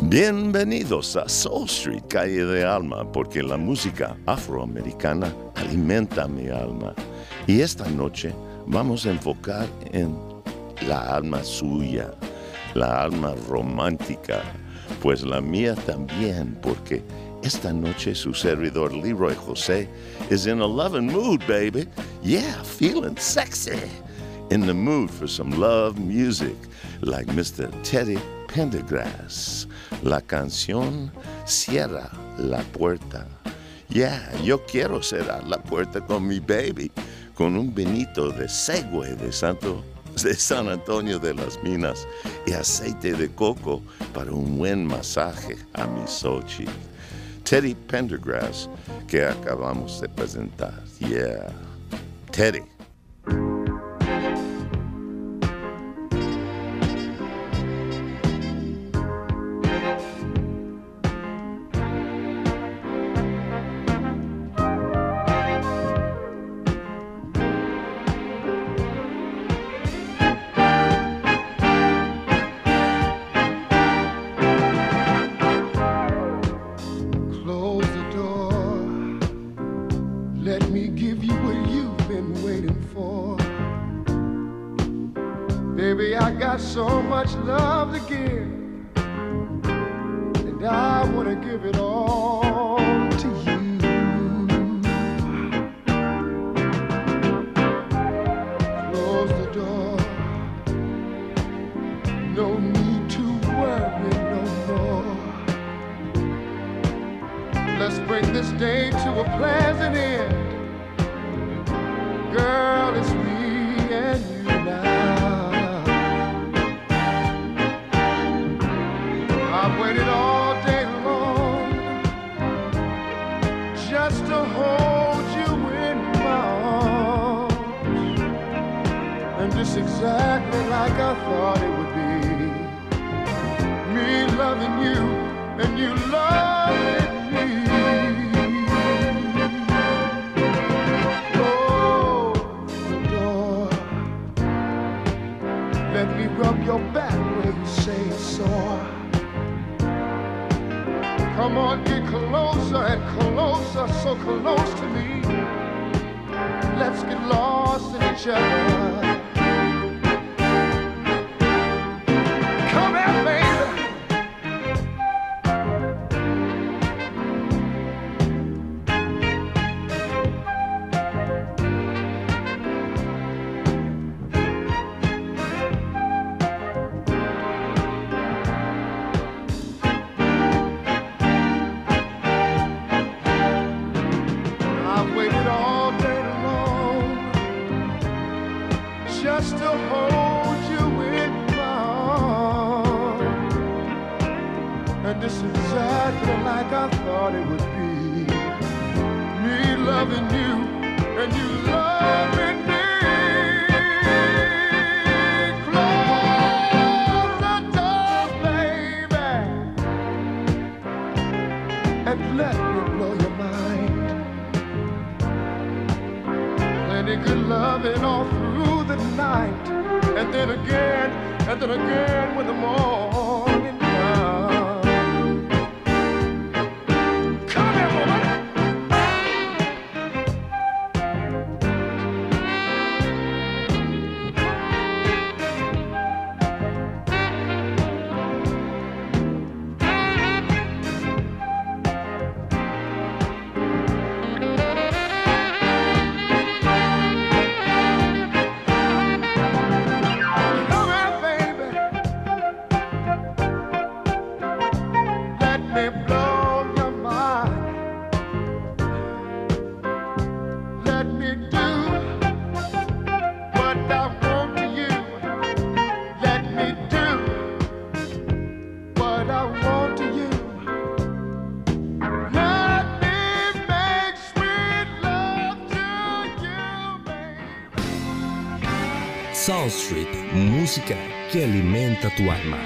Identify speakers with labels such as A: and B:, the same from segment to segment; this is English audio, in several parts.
A: Bienvenidos a Soul Street, calle de alma, porque la música afroamericana alimenta mi alma. Y esta noche vamos a enfocar en la alma suya, la alma romántica, pues la mía también, porque esta noche su servidor Leroy José is in a loving mood, baby. Yeah, feeling sexy. In the mood for some love music, like Mr. Teddy Pendergrass. La canción Cierra la puerta. Yeah, yo quiero cerrar la puerta con mi baby, con un Benito de Segway de Santo de San Antonio de las Minas y aceite de coco para un buen masaje a mi Sochi. Teddy Pendergrass, que acabamos de presentar. Yeah, Teddy.
B: Let's bring this day to a pleasant end. Girl, it's me and you now. I've waited all day long just to hold you in my arms. And it's exactly like I thought it would be. Me loving you and you loving me. Come on, get closer and closer, so close to me. Let's get lost in each other. and let me blow your mind. Plenty good loving all through the night, and then again, and then again with the morn. Street, música que alimenta tu alma.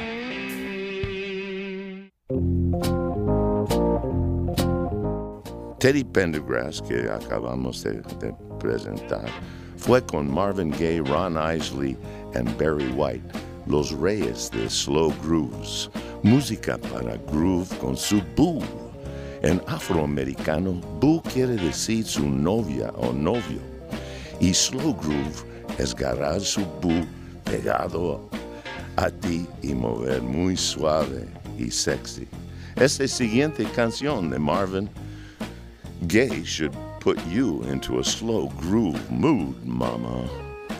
A: Teddy Pendergrass, que acabamos de, de, presentar, fue con Marvin Gaye, Ron Isley y Barry White los reyes de slow grooves, música para groove con su boo. En afroamericano, boo quiere decir su novia o novio. Y slow groove es ganar su boo pegado a ti y mover muy suave y sexy. Esta siguiente canción de Marvin Gaye should put you into a slow groove mood, mama.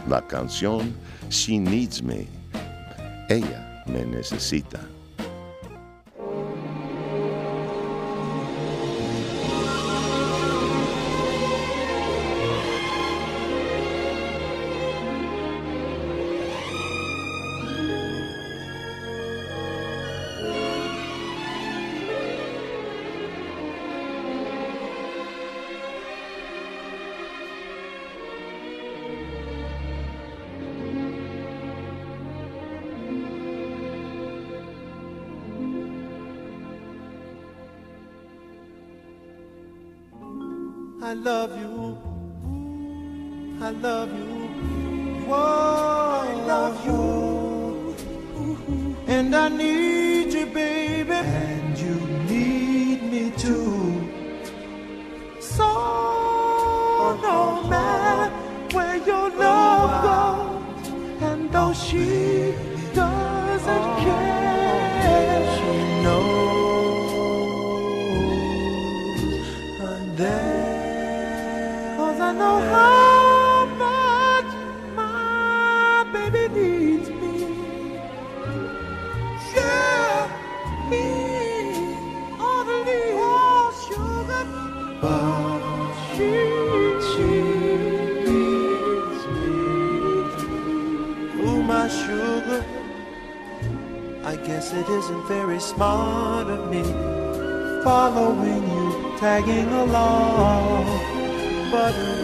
A: La canción She Needs Me. Ella me necesita.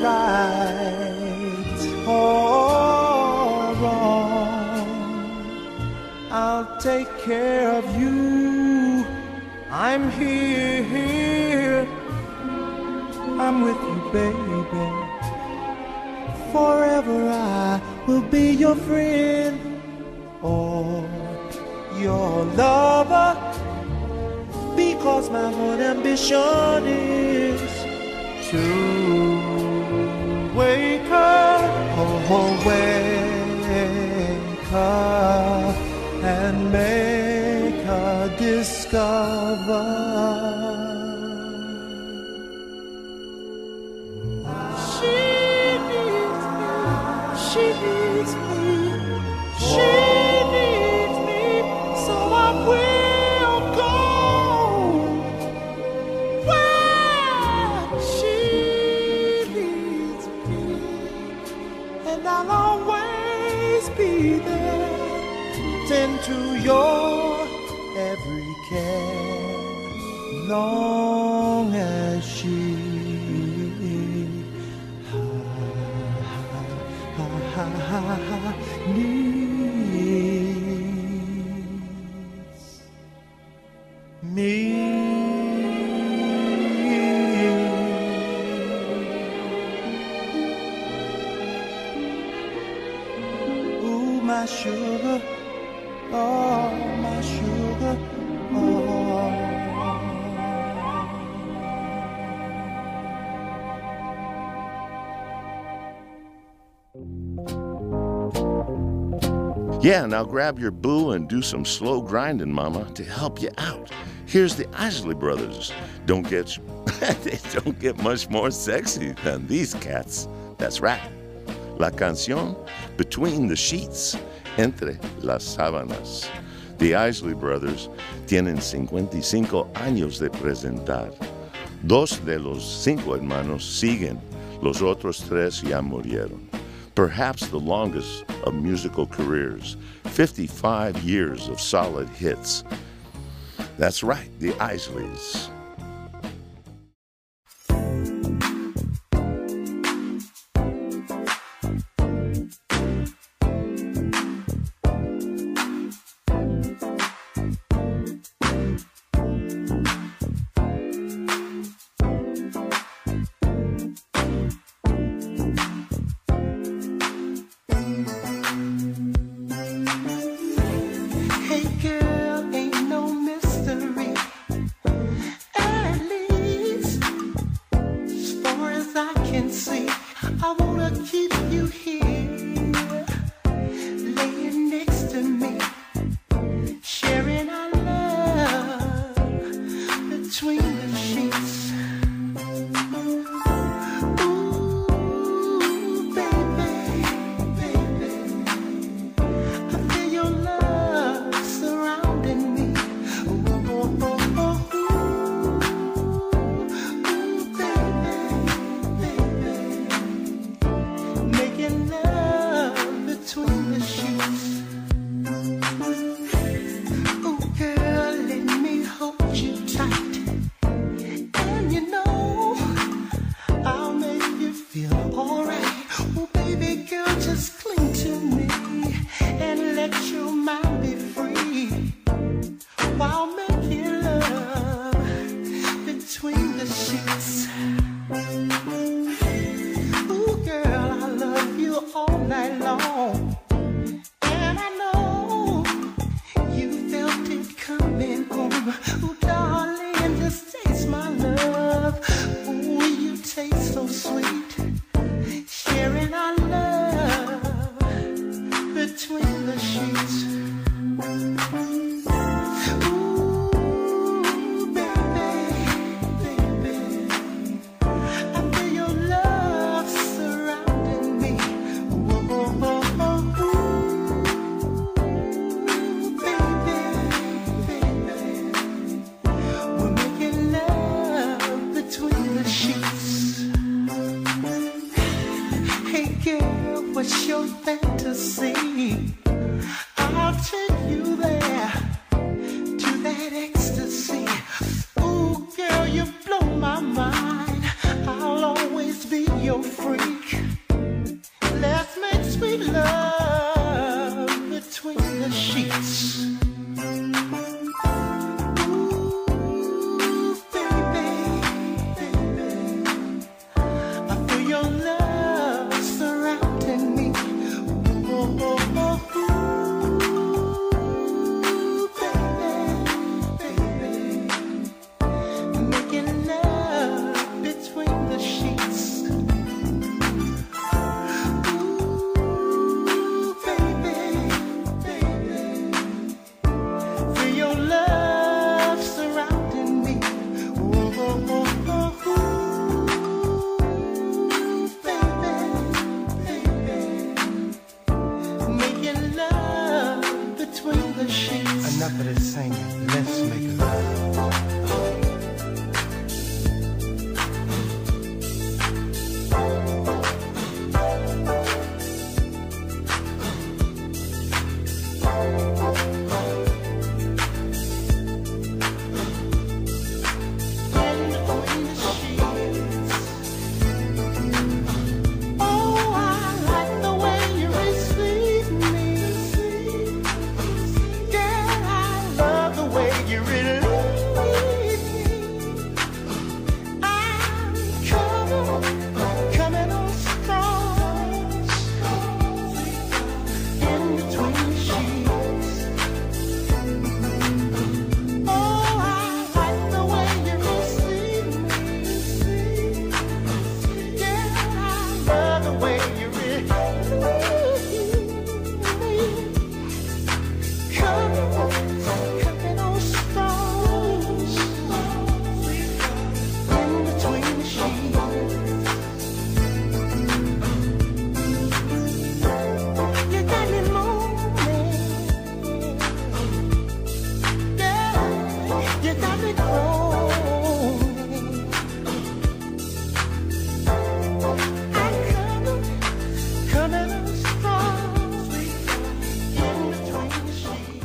C: Right or wrong, I'll take care of you. I'm here, I'm with you, baby. Forever I will be your friend or your lover because my one ambition is to her, oh, oh, wake her and make a discover.
A: Yeah, now grab your boo and do some slow grinding, mama, to help you out. Here's the Isley Brothers. Don't get they don't get much more sexy than these cats. That's right. La canción Between the Sheets, Entre las Sábanas. The Isley Brothers tienen 55 años de presentar. Dos de los cinco hermanos siguen, los otros tres ya murieron. Perhaps the longest of musical careers, 55 years of solid hits. That's right, the Isleys.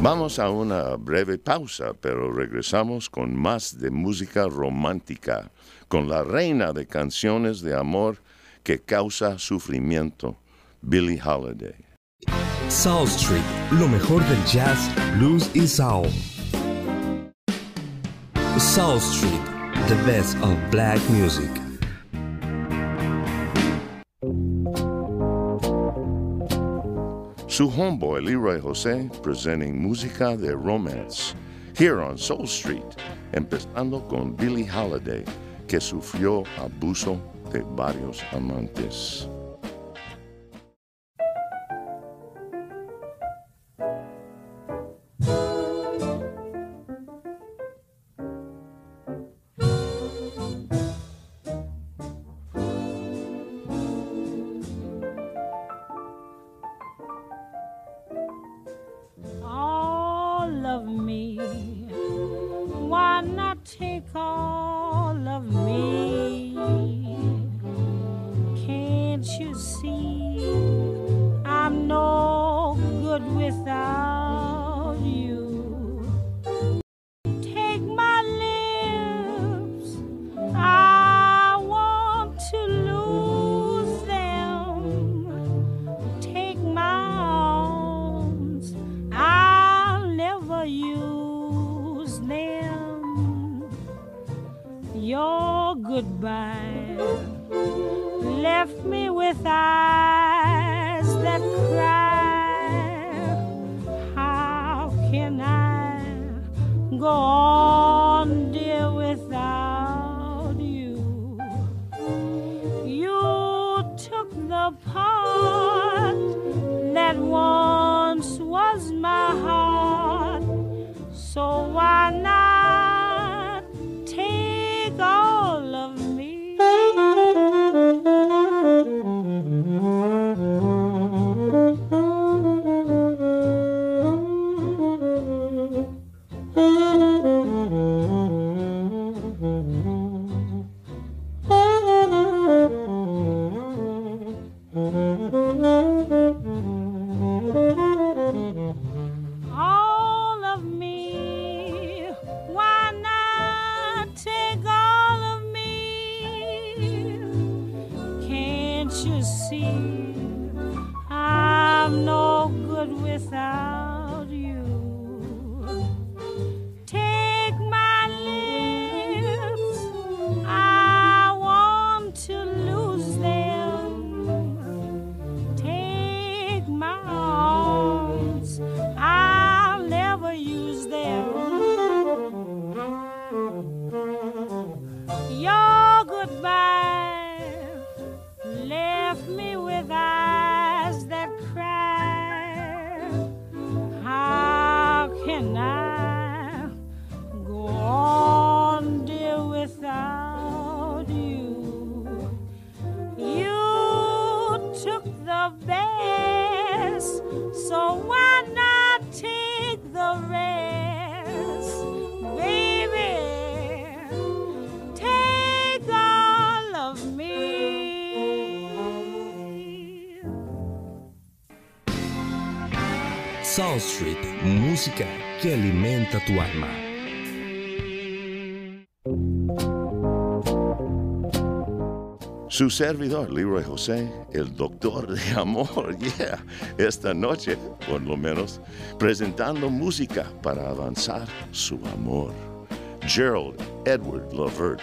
A: Vamos a una breve pausa, pero regresamos con más de música romántica, con la reina de canciones de amor que causa sufrimiento, Billie Holiday.
D: South Street, lo mejor del jazz, blues y soul Soul Street, the best of black music.
A: Su homeboy Leroy Jose presenting Música de Romance here on Soul Street, empezando con Billie Holiday, que sufrió abuso de varios amantes.
E: your goodbye left me with eyes that cry. How can I go on?
D: South Street, música que alimenta tu alma.
A: Su servidor, Leroy José, el doctor de amor, yeah, esta noche, por lo menos, presentando música para avanzar su amor. Gerald Edward Lovert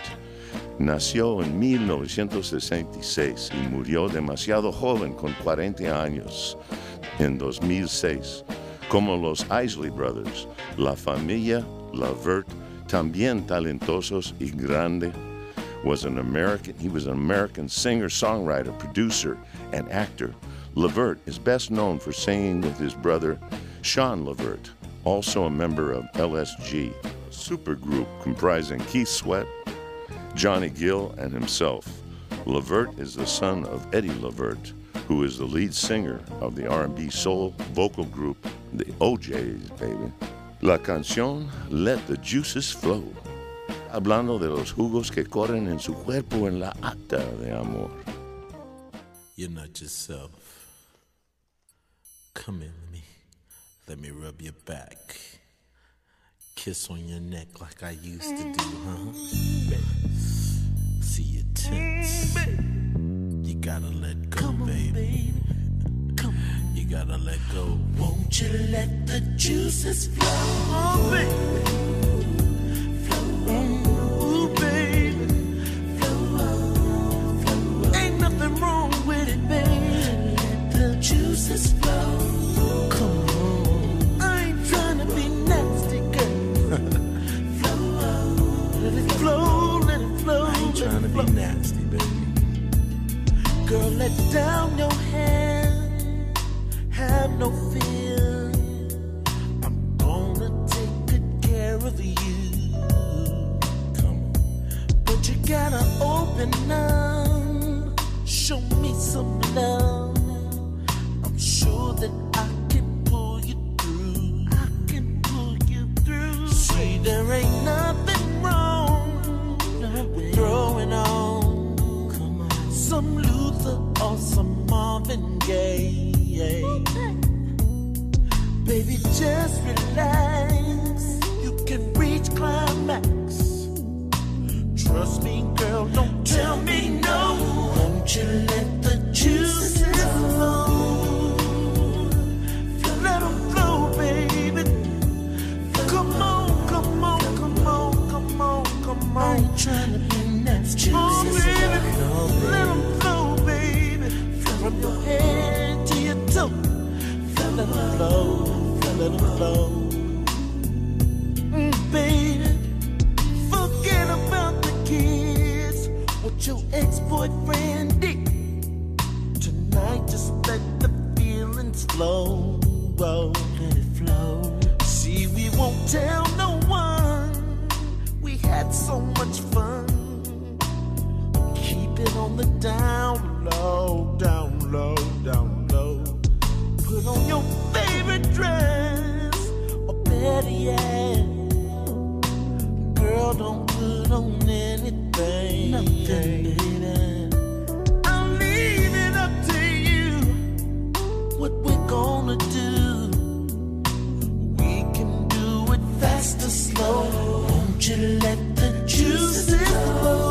A: nació en 1966 y murió demasiado joven, con 40 años, en 2006. Como los Isley Brothers, la familia Levert, también talentosos y grande, was an American. He was an American singer, songwriter, producer, and actor. Levert is best known for singing with his brother Sean Levert, also a member of LSG, a supergroup comprising Keith Sweat, Johnny Gill, and himself. Levert is the son of Eddie Levert, who is the lead singer of the R&B soul vocal group the O'Jays, baby. La canción Let the Juices Flow hablando de los jugos que corren en su cuerpo en la acta de amor.
F: You're not yourself. Come in with me. Let me rub your back. Kiss on your neck like I used to do, huh? See you tense. You gotta let go, baby. Gotta let go. Won't you let the juices flow? Oh, flow. Whoa, let it flow. See, we won't tell no one. We had so much fun. Keep it on the down low, down low, down low. Put on your favorite dress, or better yet. Girl, don't put on anything. Nothing, baby. Gonna do. We can do it fast or slow. Won't you let the juices flow?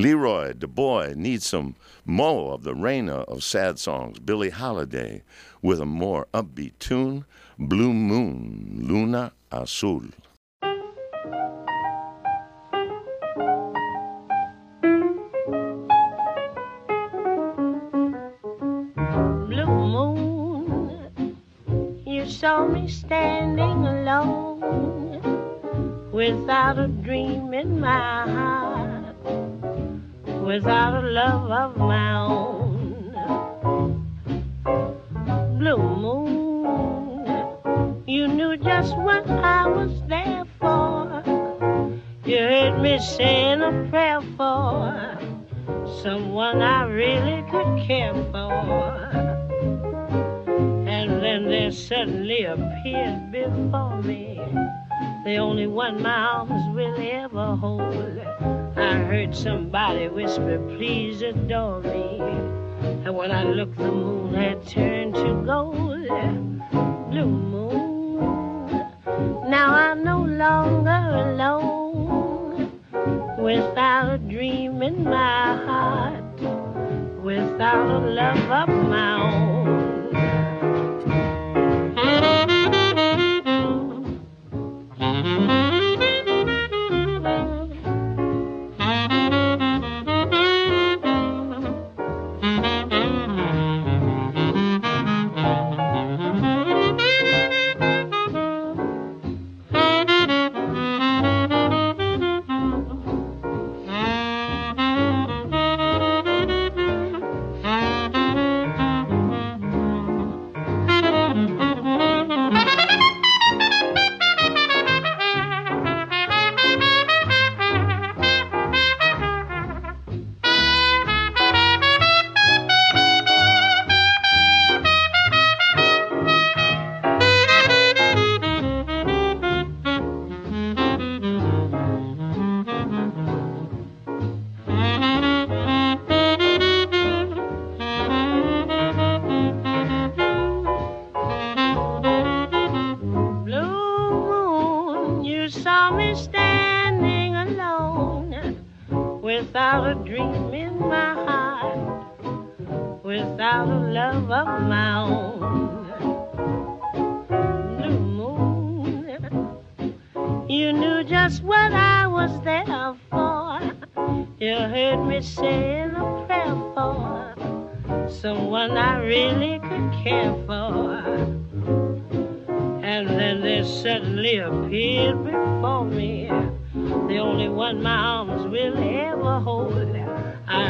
A: Leroy, the boy, needs some more of the reina of sad songs, Billie Holiday, with a more upbeat tune, Blue Moon, Luna Azul.
E: Blue moon, you saw me standing alone without a dream in my heart, without a love of my own. Blue moon, you knew just what I was there for. You heard me saying a prayer for someone I really could care for. And then there suddenly appeared before me the only one my arms will ever hold. I heard somebody whisper, please adore me. And when I looked, the moon had turned to gold. Blue moon, now I'm no longer alone. Without a dream in my heart, without a love of my own. Without a love of my own. Blue moon, you knew just what I was there for. You heard me saying a prayer for someone I really could care for. And then there suddenly appeared before me the only one my arms will ever hold.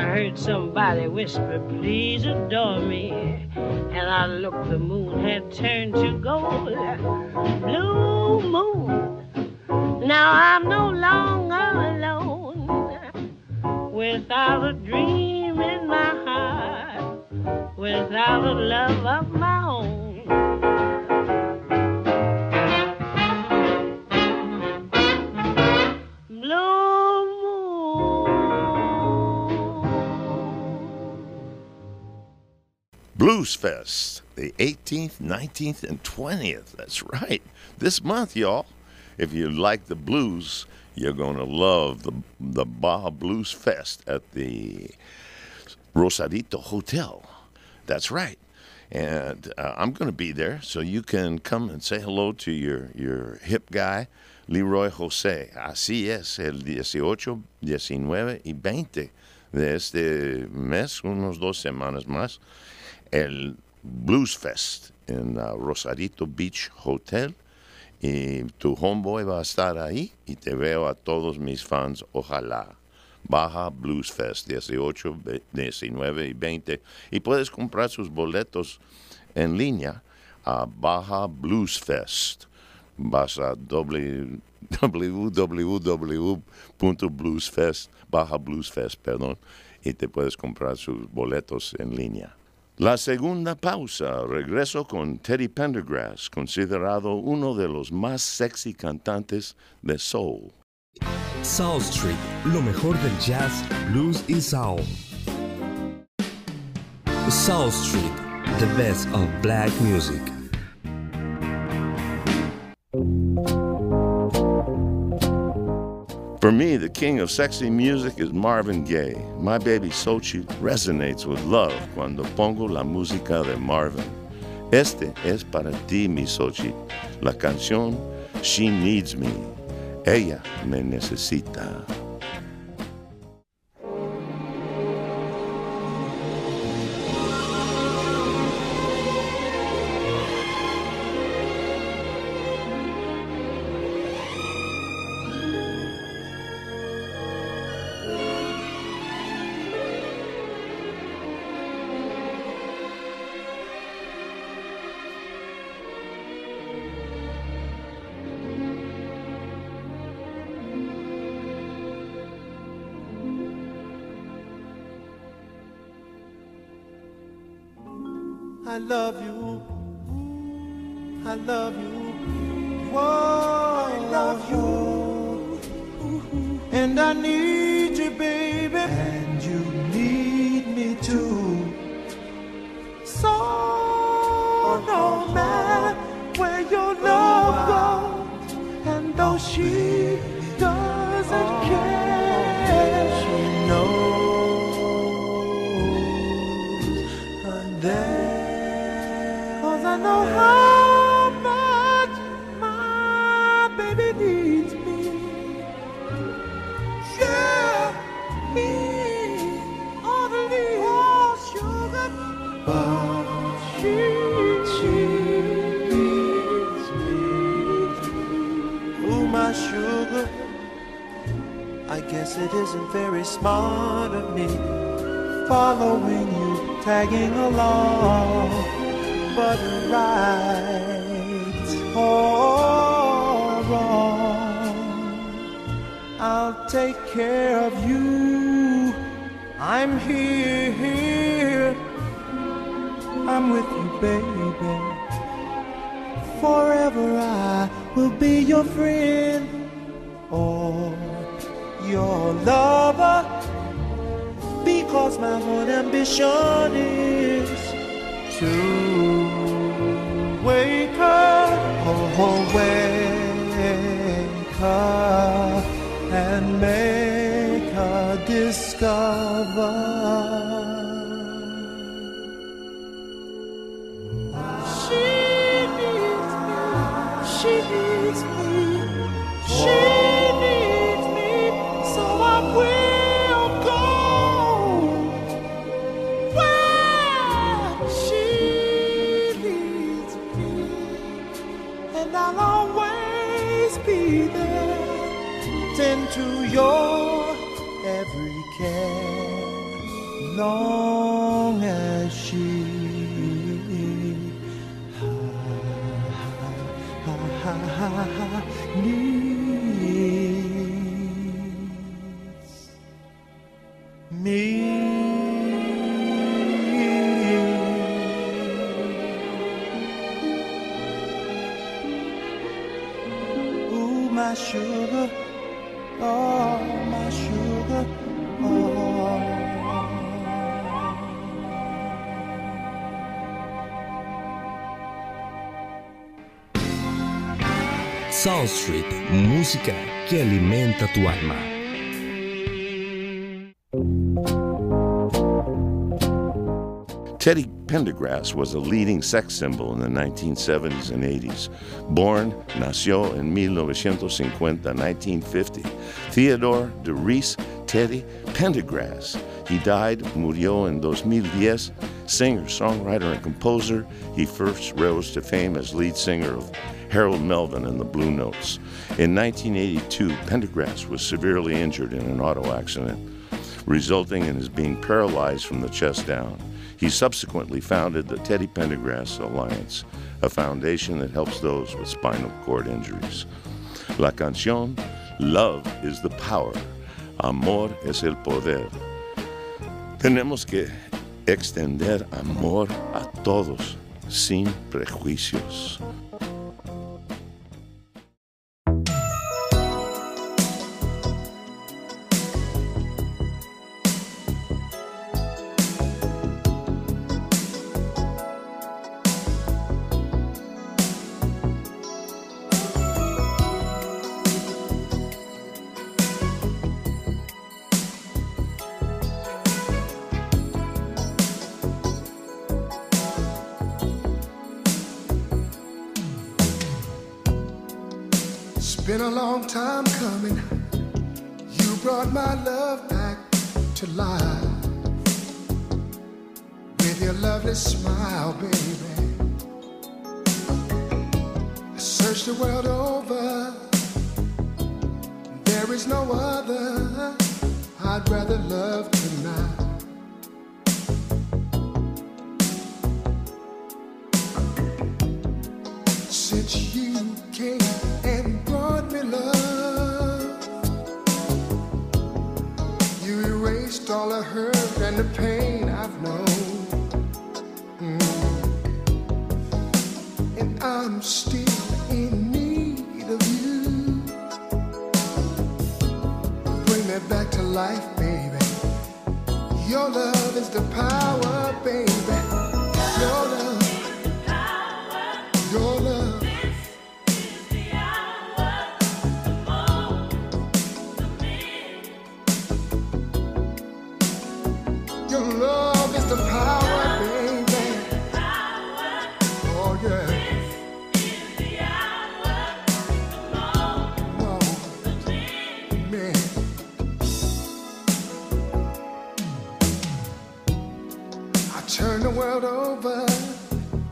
E: I heard somebody whisper, please adore me. And I looked, the moon had turned to gold. Blue moon, now I'm no longer alone. Without a dream in my heart, without a love of my
A: Blues Fest, the 18th, 19th, and 20th. That's right. This month, y'all. If you like the blues, you're going to love the, the Baja Blues Fest at the Rosarito Hotel. That's right. And uh, I'm going to be there, so you can come and say hello to your, your hip guy, Leroy Jose. Así es, el 18, 19 y 20 de este mes, unos dos semanas más, el Blues Fest en uh, Rosarito Beach Hotel. Y tu homeboy va a estar ahí y te veo a todos mis fans, ojalá. Baja Blues Fest, 18, ve- 19 y 20. Y puedes comprar sus boletos en línea a Baja Blues Fest. Vas a www.bluesfest, Baja Blues Fest, perdón, y te puedes comprar sus boletos en línea. La segunda pausa, regreso con Teddy Pendergrass, considerado uno de los más sexy cantantes de soul.
D: South Street, lo mejor del jazz, blues y soul. South Street, the best of black music.
A: For me, the king of sexy music is Marvin Gaye. My baby Sochi resonates with love cuando pongo la música de Marvin. Este es para ti, mi Sochi. La canción She Needs Me. Ella me necesita.
C: She guess it isn't very smart of me following you, tagging along, but right or wrong, I'll take care of you. I'm here, I'm with you, baby. Forever I will be your friend your lover because my whole ambition is to wake up, oh, oh wake up and make a discover. Tend to your every care. Long as she
D: Soul Street, música que alimenta tu alma.
A: Teddy Pendergrass was a leading sex symbol in the 1970s and 80s. Born, nació en 1950, 1950. Theodore DeReese Teddy Pendergrass. He died, murió en 2010. Singer, songwriter, and composer, he first rose to fame as lead singer of Harold Melvin and the Blue Notes. In 1982, Pendergrass was severely injured in an auto accident, resulting in his being paralyzed from the chest down. He subsequently founded the Teddy Pendergrass Alliance, a foundation that helps those with spinal cord injuries. La canción Love is the Power, Amor es el Poder. Tenemos que extender amor a todos sin prejuicios.
B: Long time coming. You brought my love back to life with your lovely smile, baby. I searched the world over. There is no other I'd rather love tonight. Turn the world over,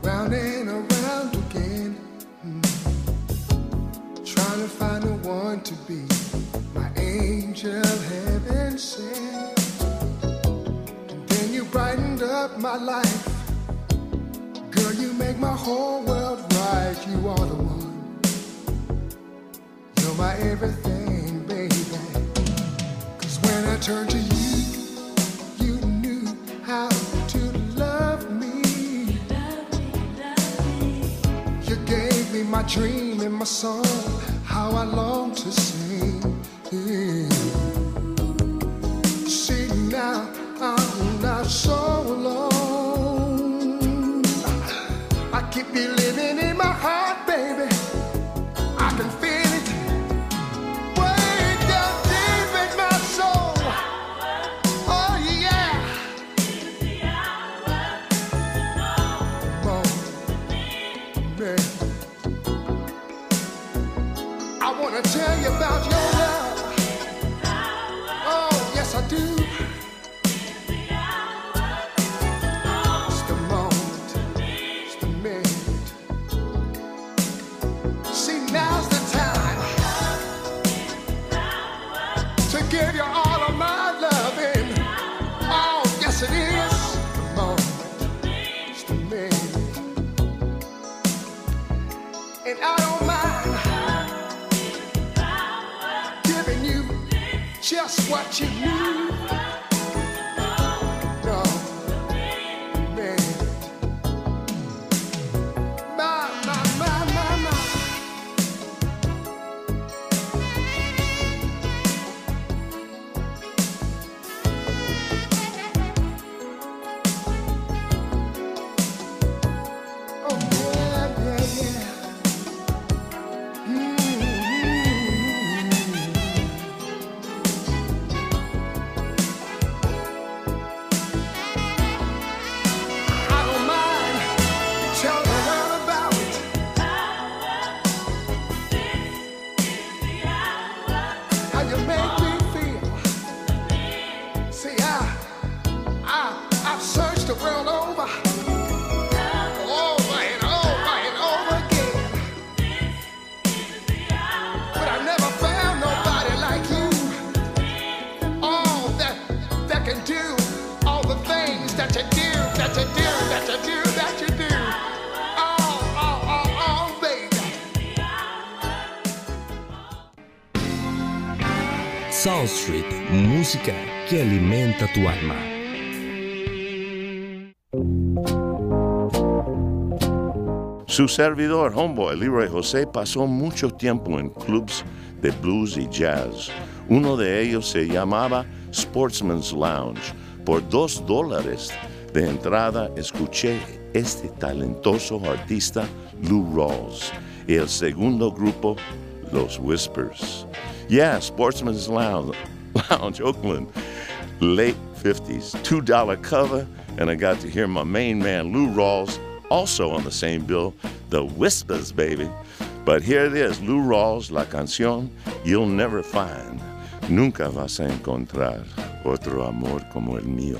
B: round and around again. Mm. Trying to find the one to be my angel heaven sent. And then you brightened up my life. Girl, you make my whole world right. You are the one. You're my everything, baby. Cause when I turn to you, you my dream and my song, how I long to sing. See now, I'm not so alone. I keep you living in my heart, baby. What you.
D: Música que alimenta tu alma.
A: Su servidor, Homeboy Leroy José, pasó mucho tiempo en clubs de blues y jazz. Uno de ellos se llamaba Sportsman's Lounge. Por dos dólares de entrada escuché este talentoso artista Lou Rawls y el segundo grupo, Los Whispers. Yeah, Sportsman's Lounge, Lounge Oakland, late 50s, $2 cover, and I got to hear my main man Lou Rawls also on the same bill, The Whispers, baby. But here it is, Lou Rawls, la canción You'll Never Find. Nunca vas a encontrar otro amor como el mío.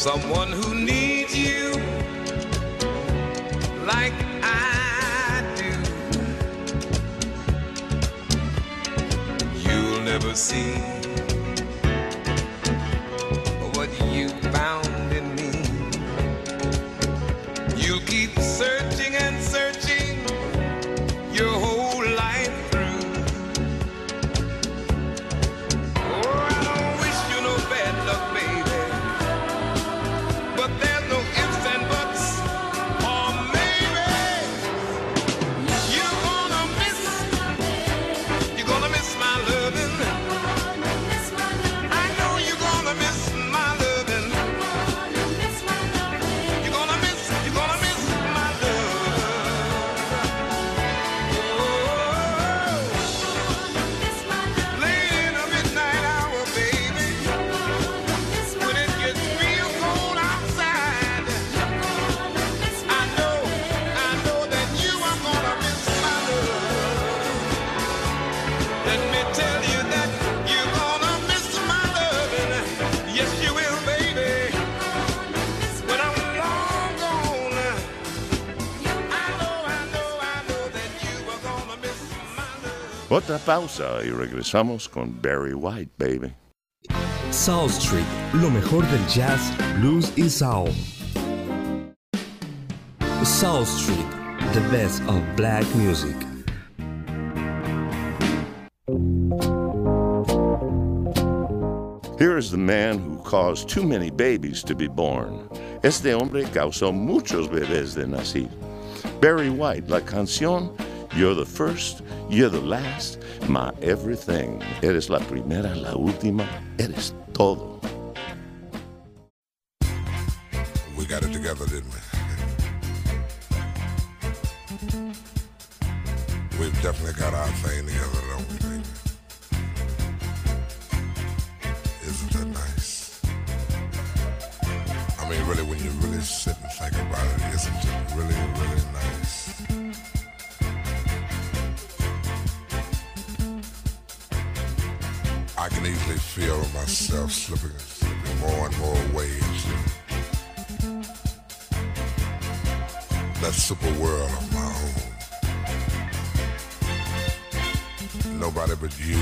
G: Someone who needs you like I do. You'll never see
A: pausa y regresamos con Barry White, baby.
D: Soul Street, lo mejor del jazz, blues y soul. South Street, the best of black music.
A: Here is the man who caused too many babies to be born. Este hombre causó muchos bebés de nacer. Barry White, la canción You're the first, you're the last, my everything. Eres la primera, la última, eres todo.
H: We got it together, didn't we? We've definitely got our thing together, don't we? Isn't that nice? I mean, really, when you really sit and think about it, isn't it really, really nice? Can easily feel myself slipping, slipping more and more into that super world of my own. Nobody but you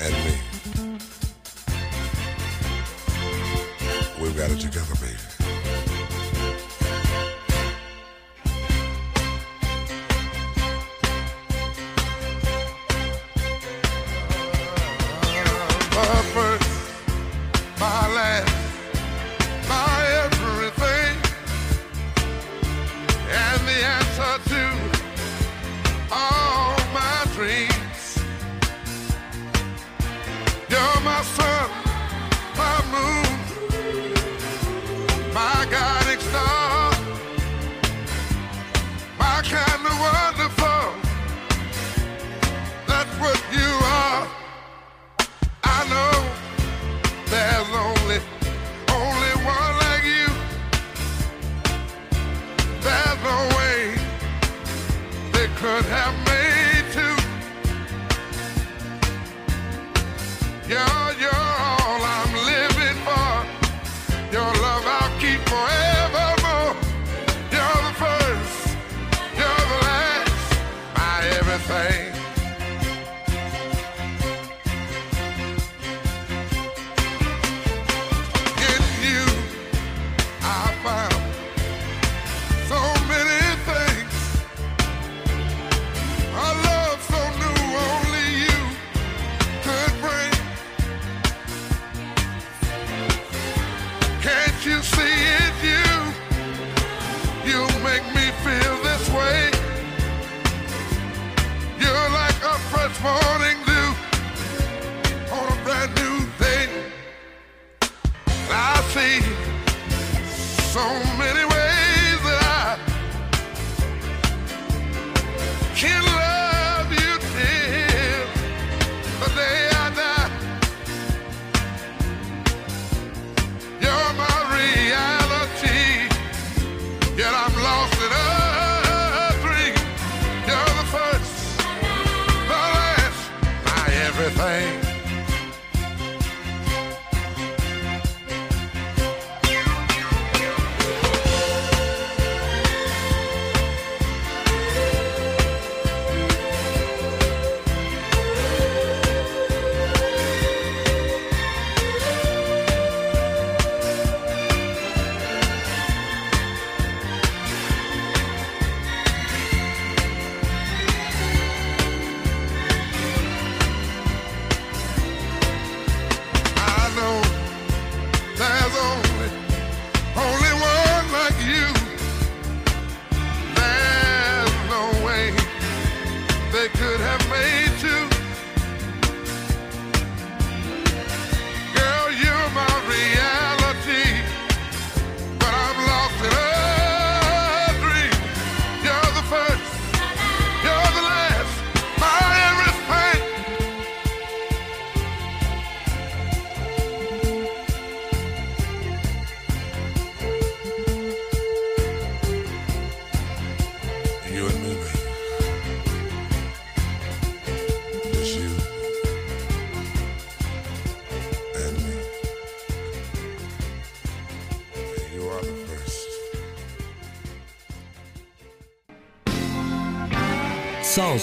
H: and me. We've got it together, baby.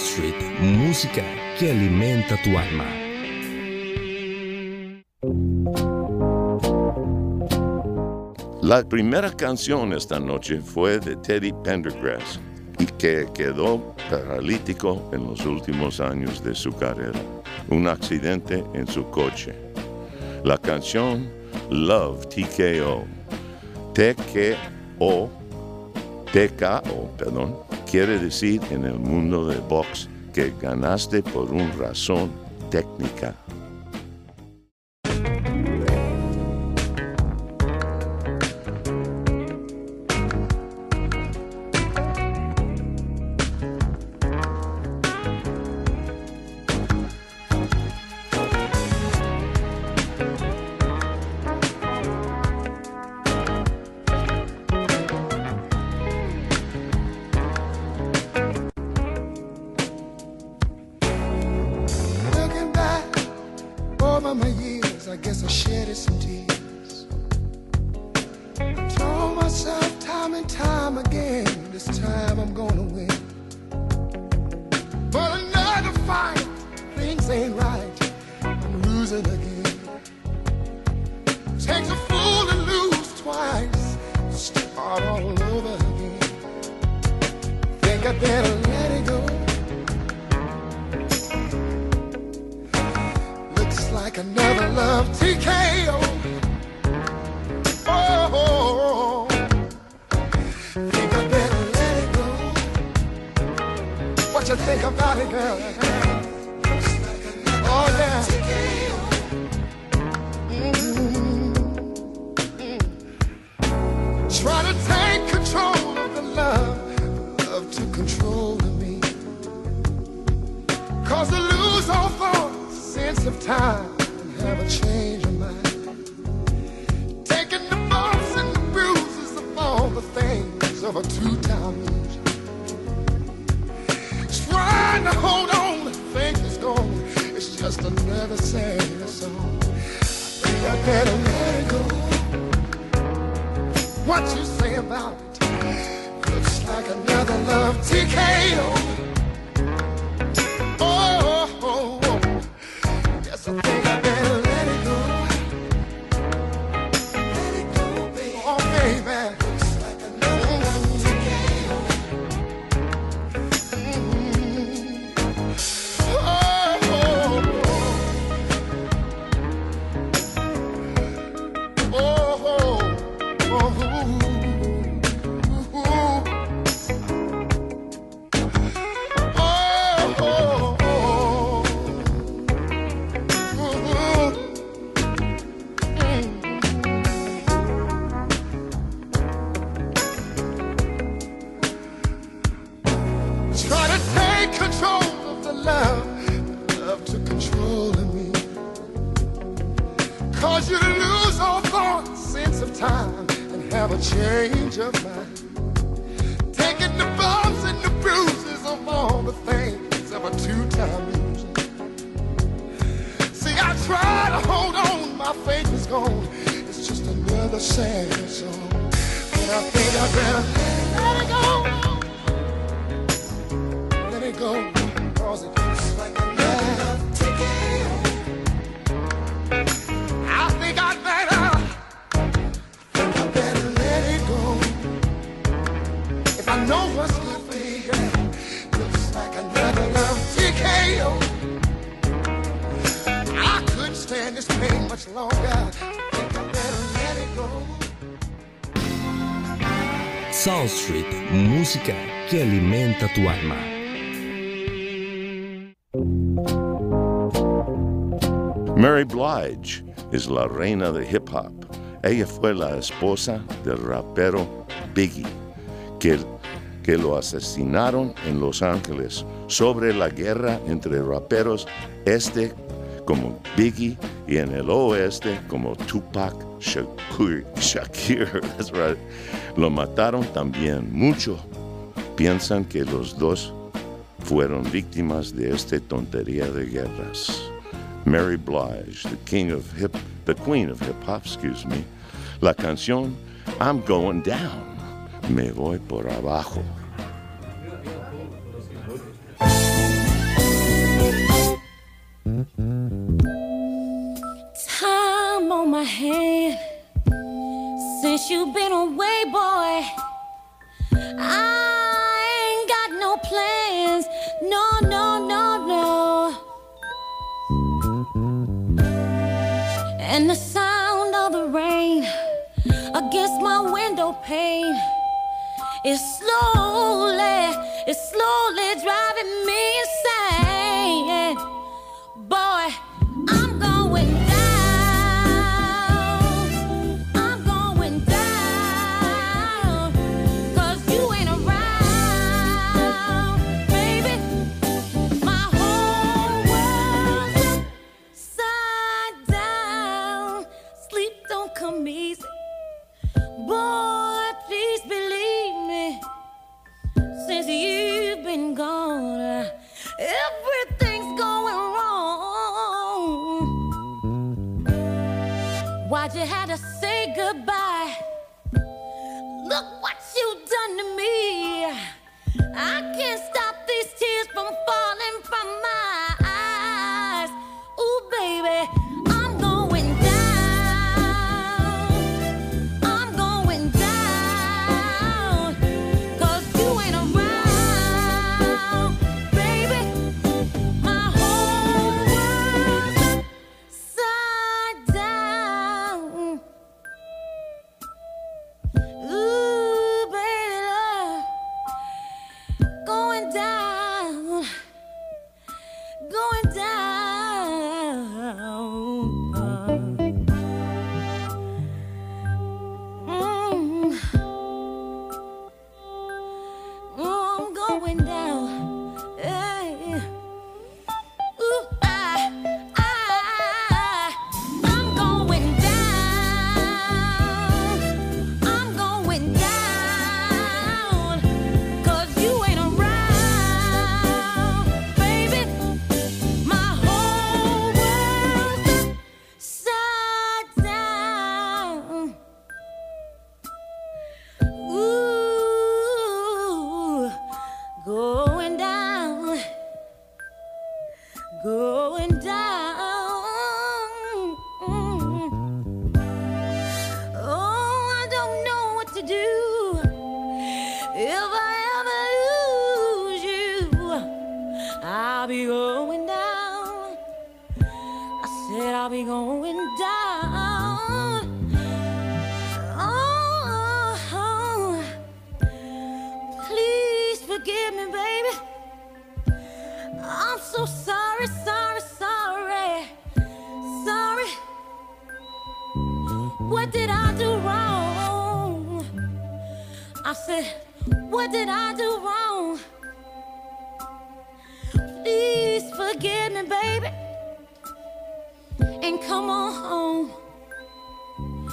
D: Street, música que alimenta tu alma.
A: La primera canción esta noche fue de Teddy Pendergrass y que quedó paralítico en los últimos años de su carrera. Un accidente en su coche. La canción Love TKO. TKO. TKO, perdón, quiere decir en el mundo de box que ganaste por una razón técnica.
B: And time again, this time I'm gonna win. But another fight, things ain't right. I'm losing again. Takes a fool to lose twice, start all over again. Think I better let it go. Looks like another love TKO. You think about it, girl? Oh yeah. Mm. Try to take control of the love, love to control me. Cause to lose all thought, sense of time, and have a change of mind. Taking the bumps and the bruises of all the things of a two-time. Trying to hold on, think it's gone. It's just another sad song. I think I better let it go. What you say about it? Looks like another love TKO.
D: que alimenta tu alma.
A: Mary Blige es la reina de hip hop. Ella fue la esposa del rapero Biggie, que, que lo asesinaron en Los Ángeles sobre la guerra entre raperos este como Biggie y en el oeste como Tupac Shakur. Shakir. Lo mataron también mucho piensan que los dos fueron víctimas de esta tontería de guerras. Mary Blige, the, king of hip, the queen of hip hop, excuse me, la canción I'm Going Down, Me Voy Por Abajo.
I: slowly, it's slowly driving me.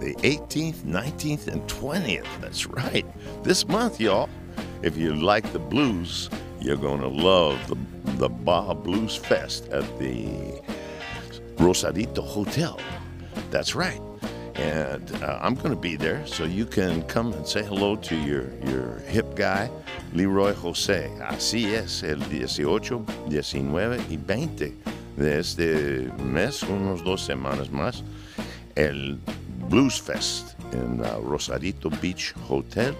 A: the 18th, 19th, and 20th. That's right. This month, y'all. If you like the blues, you're going to love the, the Baja Blues Fest at the Rosarito Hotel. That's right. And uh, I'm going to be there, so you can come and say hello to your, your hip guy, Leroy José. Así es, el 18, 19 y 20 de este mes, unos dos semanas más, el Blues Fest en uh, Rosarito Beach Hotel.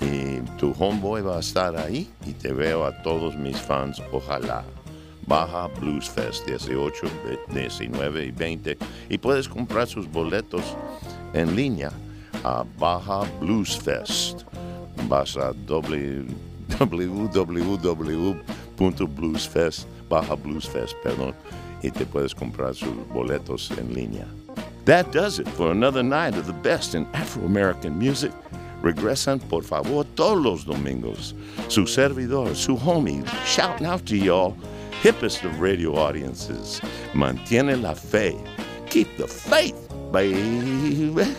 A: Y tu homeboy va a estar ahí y te veo a todos mis fans, ojalá. Baja Blues Fest 18, 19 y 20 y puedes comprar sus boletos en línea a Baja Blues Fest. Vas a www.bluesfest, perdón, y te puedes comprar sus boletos en línea. That does it for another night of the best in Afro-American music. Regresan, por favor, todos los domingos. Su servidor, su homie, shouting out to y'all, hippest of radio audiences. Mantiene la fe. Keep the faith, baby.